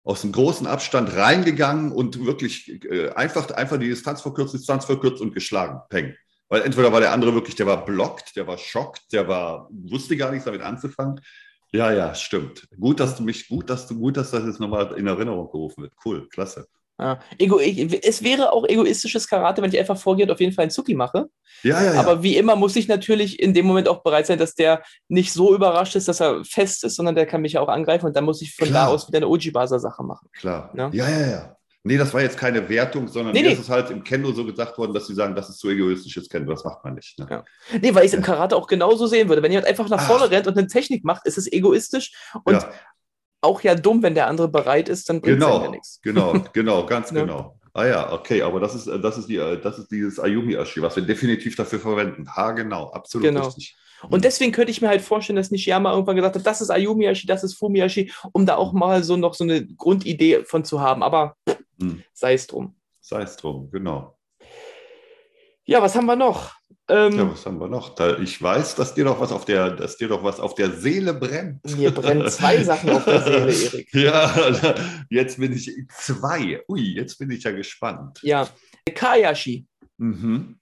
Aus dem großen Abstand reingegangen und wirklich äh, einfach, einfach die Distanz verkürzt, Distanz verkürzt und geschlagen. Peng. Weil entweder war der andere wirklich, der war blockt, der war schockt, der war, wusste gar nichts damit anzufangen. Ja, ja, stimmt. Gut, dass du mich, gut, dass du, gut, dass das jetzt nochmal in Erinnerung gerufen wird. Cool, klasse.
Ja. Ego, es wäre auch egoistisches Karate, wenn ich einfach vorgehe und auf jeden Fall einen Zuki mache.
Ja, ja, ja.
Aber wie immer muss ich natürlich in dem Moment auch bereit sein, dass der nicht so überrascht ist, dass er fest ist, sondern der kann mich ja auch angreifen und dann muss ich von
Klar.
da aus wieder eine Oji-Basa-Sache machen.
Klar.
Ja.
Ja, ja, ja. Nee, das war jetzt keine Wertung, sondern
Nee,
mir
nee.
ist es halt im Kendo so gesagt worden, dass sie sagen, das ist zu egoistisches Kendo, das macht man nicht. Ne?
Ja. Nee, weil ich es im Karate auch genauso sehen würde. Wenn jemand einfach nach
Ach.
vorne rennt und eine Technik macht, ist es egoistisch und
ja,
auch ja dumm, wenn der andere bereit ist, dann bringt es
genau,
ja nichts.
genau, <laughs> genau, ganz
Ja.
genau. Ah ja, okay, aber das ist, äh, das ist, die, äh, das ist dieses Ayumi-Ashi, was wir definitiv dafür verwenden. Ha, genau, absolut
Genau.
richtig.
Und deswegen könnte ich mir halt vorstellen, dass Nishiyama irgendwann gesagt hat, das ist Ayumi-Ashi, das ist Fumi-Ashi, um da auch mal so noch so eine Grundidee von zu haben. Aber
Hm.
sei es drum.
Sei es drum, genau.
Ja, was haben wir noch? Ähm,
Ja, was haben wir noch? Da, ich weiß, dass dir doch was auf der, dass dir doch was auf der Seele brennt.
Mir brennen zwei Sachen auf der Seele, <laughs> Erik.
Ja, jetzt bin ich zwei. Ui, jetzt bin ich ja gespannt.
Ja, Kayashi.
Mhm.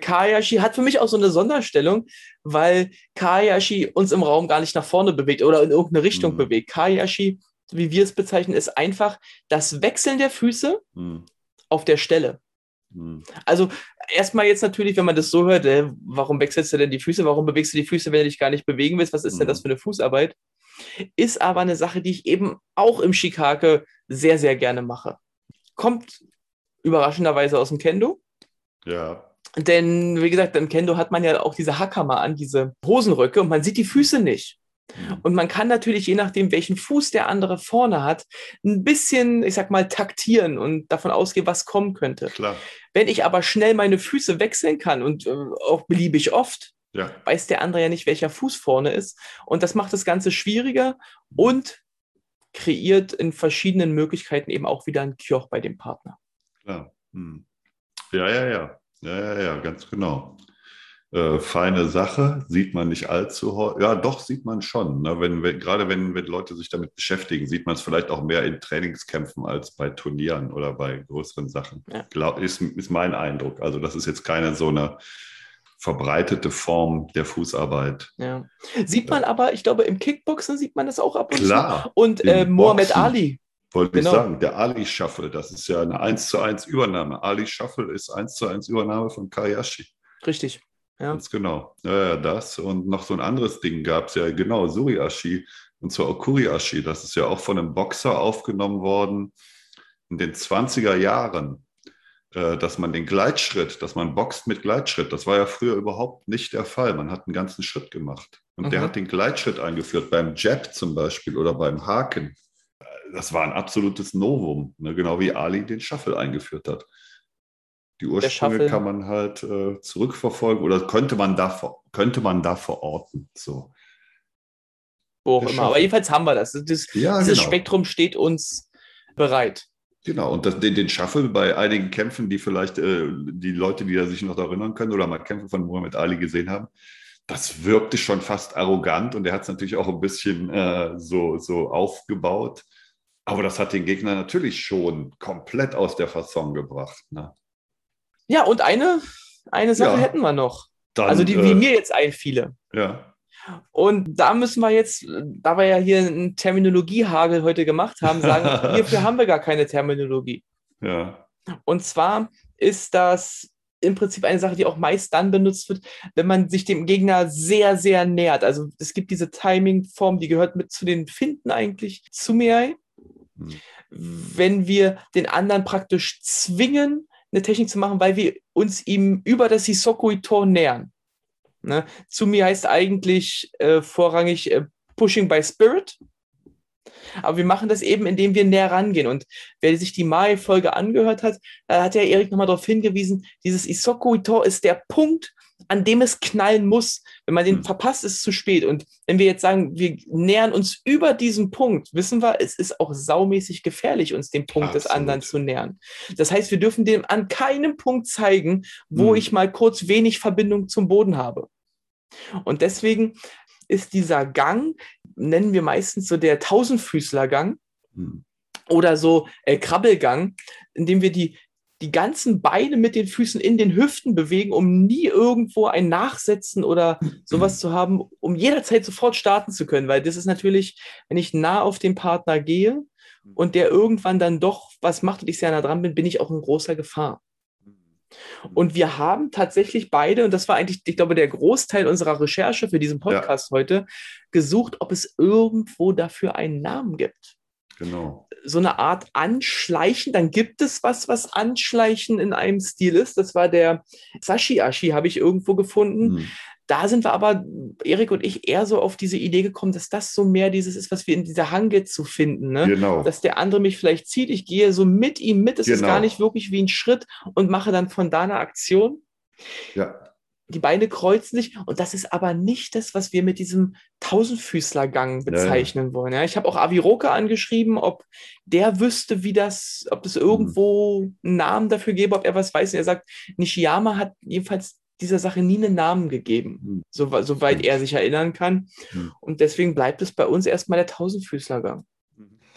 Kayashi hat für mich auch so eine Sonderstellung, weil Kayashi uns im Raum gar nicht nach vorne bewegt oder in irgendeine Richtung
Mhm.
bewegt. Kayashi, wie wir es bezeichnen, ist einfach das Wechseln der Füße
Hm,
auf der Stelle.
Hm.
Also erstmal jetzt natürlich, wenn man das so hört, äh, warum wechselst du denn die Füße? Warum bewegst du die Füße, wenn du dich gar nicht bewegen willst? Was ist denn
Mhm.
das für eine Fußarbeit? Ist aber eine Sache, die ich eben auch im Shikake sehr, sehr gerne mache. Kommt überraschenderweise aus dem Kendo.
Ja.
Denn, wie gesagt, im Kendo hat man ja auch diese Hackhammer an, diese Hosenröcke und man sieht die Füße nicht.
Mhm.
Und man kann natürlich, je nachdem, welchen Fuß der andere vorne hat, ein bisschen, ich sag mal, taktieren und davon ausgehen, was kommen könnte.
Klar.
Wenn ich aber schnell meine Füße wechseln kann und äh, auch beliebig oft,
Ja.
weiß der andere ja nicht, welcher Fuß vorne ist. Und das macht das Ganze schwieriger und kreiert in verschiedenen Möglichkeiten eben auch wieder ein Kioch bei dem Partner.
Klar. Hm. Ja, ja, ja. Ja, ja, ja, ganz genau. Äh, feine Sache, sieht man nicht allzu häufig. Ja, doch, sieht man schon. Ne? Wenn, wenn, gerade wenn, wenn Leute sich damit beschäftigen, sieht man es vielleicht auch mehr in Trainingskämpfen als bei Turnieren oder bei größeren Sachen.
Ja.
Glaub, ist, ist mein Eindruck. Also, das ist jetzt keine so eine verbreitete Form der Fußarbeit.
Ja. Sieht man aber, ich glaube, im Kickboxen sieht man das auch ab und
Klar,
zu. Und äh,
Boxen.
Ali.
Wollte
Genau.
ich sagen, der Ali Shuffle, das ist ja eine 1 zu 1 Übernahme. Ali Shuffle ist 1 zu 1 Übernahme von Kayashi.
Richtig. Ja.
Ganz genau. Ja, das und noch so ein anderes Ding gab es ja, genau, Suriashi und zwar Okuriashi. Das ist ja auch von einem Boxer aufgenommen worden in den 20er Jahren, äh, dass man den Gleitschritt, dass man boxt mit Gleitschritt, das war ja früher überhaupt nicht der Fall. Man hat einen ganzen Schritt gemacht. Und der
Mhm.
hat den Gleitschritt eingeführt, beim Jab zum Beispiel oder beim Haken. Das war ein absolutes Novum, ne? genau wie Ali den Shuffle eingeführt hat. Die Ursprünge kann man halt äh, zurückverfolgen oder könnte man da, könnte man da verorten. So.
Wo auch
Der
immer. Aber jedenfalls haben wir das. das
Ja,
dieses
genau.
Spektrum steht uns bereit.
Genau, und das, den, den Shuffle bei einigen Kämpfen, die vielleicht äh, die Leute, die da sich noch erinnern können oder mal Kämpfe von Muhammad Ali gesehen haben, das wirkte schon fast arrogant und er hat es natürlich auch ein bisschen äh, so, so aufgebaut. Aber das hat den Gegner natürlich schon komplett aus der Fasson gebracht. Ne?
Ja, und eine, eine Sache
Ja.
hätten wir noch.
Dann,
also die,
äh,
die mir jetzt einfiele.
Ja,
Und da müssen wir jetzt, da wir ja hier einen Terminologiehagel heute gemacht haben, sagen, <laughs> hierfür haben wir gar keine Terminologie.
ja,
Und zwar ist das im Prinzip eine Sache, die auch meist dann benutzt wird, wenn man sich dem Gegner sehr, sehr nähert. Also es gibt diese Timing-Form, die gehört mit zu den Finden eigentlich zu mir.
Hm.
Wenn wir den anderen praktisch zwingen, eine Technik zu machen, weil wir uns ihm über das Hisokui-Tor nähern. Ne? Zu mir heißt eigentlich äh, vorrangig äh, Pushing by Spirit. Aber wir machen das eben, indem wir näher rangehen. Und wer sich die Mai-Folge angehört hat, da hat ja Erik nochmal darauf hingewiesen, dieses Isokui-Tor ist der Punkt, an dem es knallen muss. Wenn man den
Hm.
verpasst, ist es zu spät. Und wenn wir jetzt sagen, wir nähern uns über diesen Punkt, wissen wir, es ist auch saumäßig gefährlich, uns dem Punkt des
Absolut.
anderen zu nähern. Das heißt, wir dürfen dem an keinem Punkt zeigen, wo
Hm.
ich mal kurz wenig Verbindung zum Boden habe. Und deswegen ist dieser Gang, nennen wir meistens so der Tausendfüßlergang
hm,
oder so äh, Krabbelgang, indem wir die, die ganzen Beine mit den Füßen in den Hüften bewegen, um nie irgendwo ein Nachsetzen oder sowas zu haben, um jederzeit sofort starten zu können. Weil das ist natürlich, wenn ich nah auf den Partner gehe und der irgendwann dann doch was macht und ich sehr nah dran bin, bin ich auch in großer Gefahr. Und wir haben tatsächlich beide, und das war eigentlich, ich glaube, der Großteil unserer Recherche für diesen Podcast heute, gesucht, ob es irgendwo dafür einen Namen gibt.
Genau.
So eine Art Anschleichen, dann gibt es was, was Anschleichen in einem Stil ist. Das war der Sashi-Ashi, habe ich irgendwo gefunden.
Hm,
Da sind wir aber, Erik und ich, eher so auf diese Idee gekommen, dass das so mehr dieses ist, was wir in dieser Hange zu finden. Ne?
Genau.
dass der andere mich vielleicht zieht, ich gehe so mit ihm mit, es ist
Genau.
gar nicht wirklich wie ein Schritt und mache dann von da eine Aktion.
Ja,
Die Beine kreuzen sich und das ist aber nicht das, was wir mit diesem Tausendfüßlergang
Ja, ja.
bezeichnen wollen. Ja, ich habe auch Aviroka angeschrieben, ob der wüsste, wie das, ob es irgendwo einen Namen dafür gäbe, ob er was weiß. Und er sagt, Nishiyama hat jedenfalls dieser Sache nie einen Namen gegeben,
Hm.
so, soweit er sich erinnern kann.
Hm.
Und deswegen bleibt es bei uns erstmal der Tausendfüßlergang.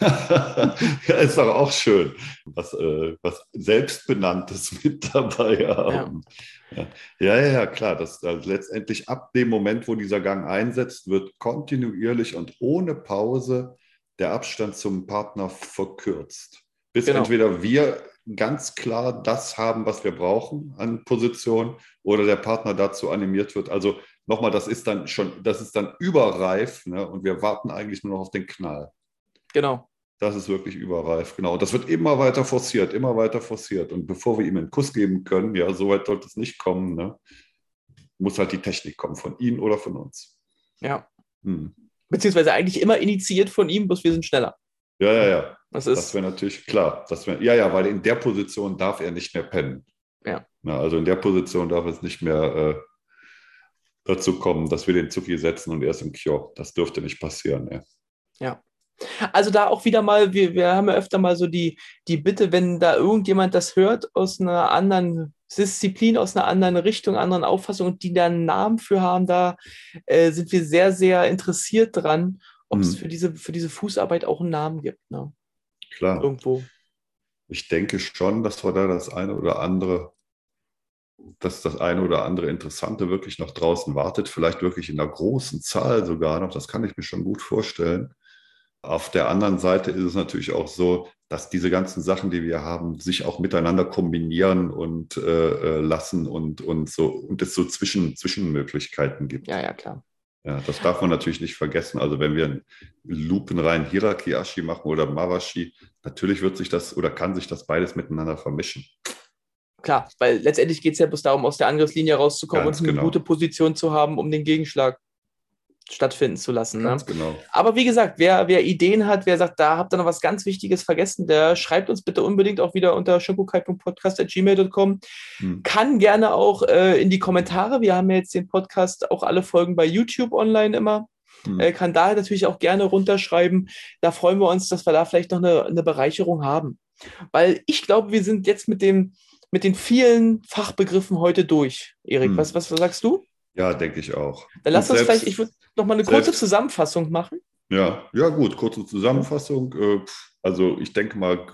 <laughs>
ja, ist doch auch schön, was, äh, was Selbstbenanntes <laughs> mit dabei haben. Ja, ja, ja, ja klar. Das, also letztendlich ab dem Moment, wo dieser Gang einsetzt, wird kontinuierlich und ohne Pause der Abstand zum Partner verkürzt. Bis
Genau.
entweder wir ganz klar das haben, was wir brauchen an Position, oder der Partner dazu animiert wird. Also nochmal, das ist dann schon, das ist dann überreif ne? und wir warten eigentlich nur noch auf den Knall.
Genau.
Das ist wirklich überreif, genau. Und das wird immer weiter forciert, immer weiter forciert. Und bevor wir ihm einen Kuss geben können, ja, so weit sollte es nicht kommen, ne, muss halt die Technik kommen, von Ihnen oder von uns.
Ja. Hm. Beziehungsweise eigentlich immer initiiert von ihm, bloß wir sind schneller.
Ja, ja, ja. Das, das wäre natürlich klar. Das wär, ja, ja, weil in der Position darf er nicht mehr pennen.
Ja.
Na, also in der Position darf es nicht mehr äh, dazu kommen, dass wir den Zuki setzen und er ist im Kio. Das dürfte nicht passieren. Ne?
Ja. Also da auch wieder mal, wir, wir haben ja öfter mal so die, die Bitte, wenn da irgendjemand das hört aus einer anderen Disziplin, aus einer anderen Richtung, anderen Auffassung und die da einen Namen für haben, da äh, sind wir sehr, sehr interessiert dran, ob es hm. für, diese, für diese Fußarbeit auch einen Namen gibt. Ne?
Klar.
Irgendwo.
Ich denke schon, dass wir da das eine oder andere dass das eine oder andere Interessante wirklich noch draußen wartet, vielleicht wirklich in einer großen Zahl sogar noch, das kann ich mir schon gut vorstellen. Auf der anderen Seite ist es natürlich auch so, dass diese ganzen Sachen, die wir haben, sich auch miteinander kombinieren und äh, äh lassen und, und so und es so Zwischen, Zwischenmöglichkeiten gibt.
Ja, ja, klar.
Ja, das darf man natürlich nicht vergessen. Also wenn wir einen lupenreinen Hirakiashi machen oder Mawashi, natürlich wird sich das oder kann sich das beides miteinander vermischen.
Klar, weil letztendlich geht es ja bloß darum, aus der Angriffslinie rauszukommen Ganz und eine genau. gute Position zu haben, um den Gegenschlag stattfinden zu lassen. Ne?
genau.
Aber wie gesagt, wer, wer Ideen hat, wer sagt, da habt ihr noch was ganz Wichtiges vergessen, der schreibt uns bitte unbedingt auch wieder unter schokokai.podcast.gmail.com. Hm. Kann gerne auch äh, in die Kommentare. Wir haben ja jetzt den Podcast auch alle Folgen bei YouTube online immer. Hm. Äh, kann da natürlich auch gerne runterschreiben. Da freuen wir uns, dass wir da vielleicht noch eine, eine Bereicherung haben. Weil ich glaube, wir sind jetzt mit dem, mit den vielen Fachbegriffen heute durch. Erik, hm. was, was sagst du?
Ja, denke ich auch.
Dann lass uns vielleicht, ich würde noch mal eine selbst, kurze Zusammenfassung machen.
Ja, ja, gut, kurze Zusammenfassung. Äh, also ich denke mal,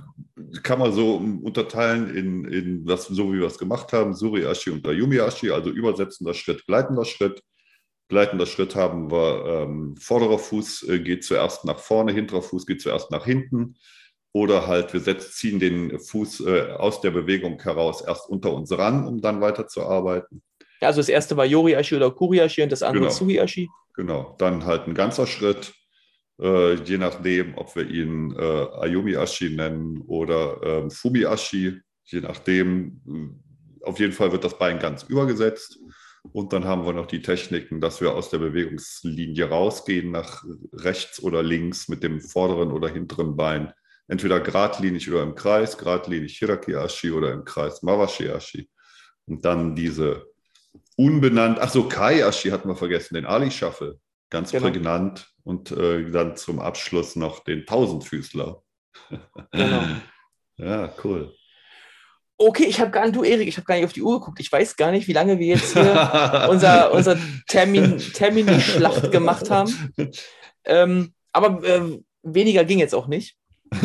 kann man so unterteilen in, in das, so wie wir es gemacht haben, Suriashi und Ayumi-Ashi, also übersetzender Schritt, gleitender Schritt. Gleitender Schritt haben wir, ähm, vorderer Fuß äh, geht zuerst nach vorne, hinterer Fuß geht zuerst nach hinten. Oder halt, wir setzen, ziehen den Fuß äh, aus der Bewegung heraus erst unter uns ran, um dann weiterzuarbeiten.
Ja, also das erste war Yoriashi oder Kuriashi und das andere genau. Suiashi.
Genau, dann halt ein ganzer Schritt, äh, je nachdem, ob wir ihn äh, Ayumi-Ashi nennen oder äh, Fumi-Ashi, je nachdem. Auf jeden Fall wird das Bein ganz übergesetzt. Und dann haben wir noch die Techniken, dass wir aus der Bewegungslinie rausgehen, nach rechts oder links mit dem vorderen oder hinteren Bein entweder geradlinig oder im Kreis, geradlinig Hiraki-Ashi oder im Kreis Mawashi-Ashi. Und dann diese unbenannt, ach so, Kai-Ashi hatten wir vergessen, den Ali-Shuffle, ganz genau. prägnant. Und äh, dann zum Abschluss noch den Tausendfüßler. Genau. <laughs> ja, cool.
Okay, ich habe gar nicht, du Erik, ich habe gar nicht auf die Uhr geguckt. Ich weiß gar nicht, wie lange wir jetzt hier <laughs> unser, unser Termin, Termini-Schlacht gemacht haben. <laughs> Ähm, aber äh, weniger ging jetzt auch nicht.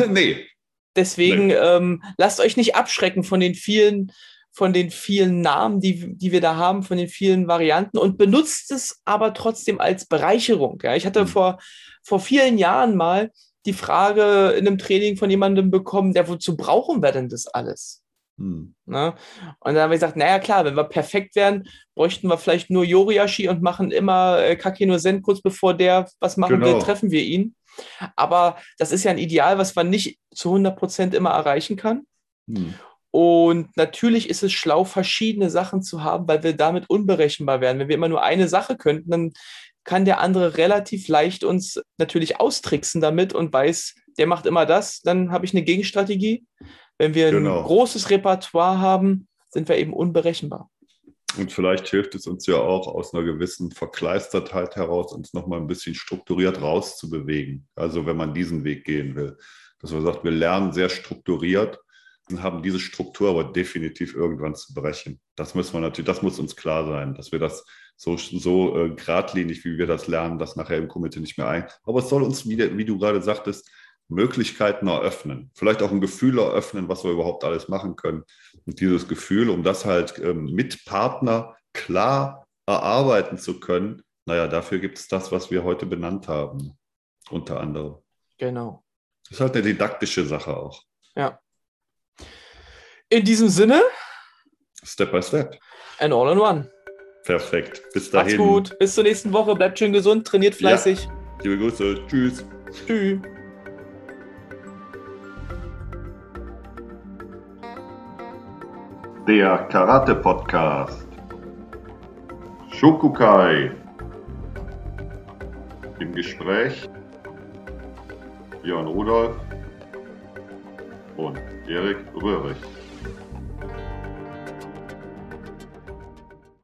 nee.
Deswegen nee. Ähm, lasst euch nicht abschrecken von den vielen, von den vielen Namen, die, die wir da haben, von den vielen Varianten und benutzt es aber trotzdem als Bereicherung. Ja? Ich hatte mhm. vor, vor vielen Jahren mal die Frage in einem Training von jemandem bekommen, der wozu brauchen wir denn das alles? Hm. Ne? Und dann haben wir gesagt, naja klar, wenn wir perfekt wären, bräuchten wir vielleicht nur Yoriashi und machen immer äh, Kakino Sen kurz bevor der was machen genau. will, treffen wir ihn. Aber das ist ja ein Ideal, was man nicht zu 100 Prozent immer erreichen kann. Hm. Und natürlich ist es schlau, verschiedene Sachen zu haben, weil wir damit unberechenbar werden. Wenn wir immer nur eine Sache könnten, dann kann der andere relativ leicht uns natürlich austricksen damit und weiß, der macht immer das, dann habe ich eine Gegenstrategie. Wenn wir genau. ein großes Repertoire haben, sind wir eben unberechenbar.
Und vielleicht hilft es uns ja auch aus einer gewissen Verkleistertheit heraus, uns nochmal ein bisschen strukturiert rauszubewegen. Also wenn man diesen Weg gehen will. Dass man sagt, wir lernen sehr strukturiert haben diese Struktur aber definitiv irgendwann zu brechen. Das müssen wir natürlich, das muss uns klar sein, dass wir das so, so äh, geradlinig, wie wir das lernen, das nachher im Komitee nicht mehr ein. Aber es soll uns, wieder, wie du gerade sagtest, Möglichkeiten eröffnen, vielleicht auch ein Gefühl eröffnen, was wir überhaupt alles machen können. Und dieses Gefühl, um das halt ähm, mit Partner klar erarbeiten zu können, naja, dafür gibt es das, was wir heute benannt haben, unter anderem.
Genau.
Das ist halt eine didaktische Sache auch.
Ja. In diesem Sinne.
Step by step.
And all in one.
Perfekt. Bis dahin.
Macht's gut. Bis zur nächsten Woche. Bleibt schön gesund, trainiert fleißig. Ja.
Liebe Grüße. Tschüss.
Tschüss.
Der Karate Podcast. Shokukai. Im Gespräch. Björn Rudolf und Erik Röhrig.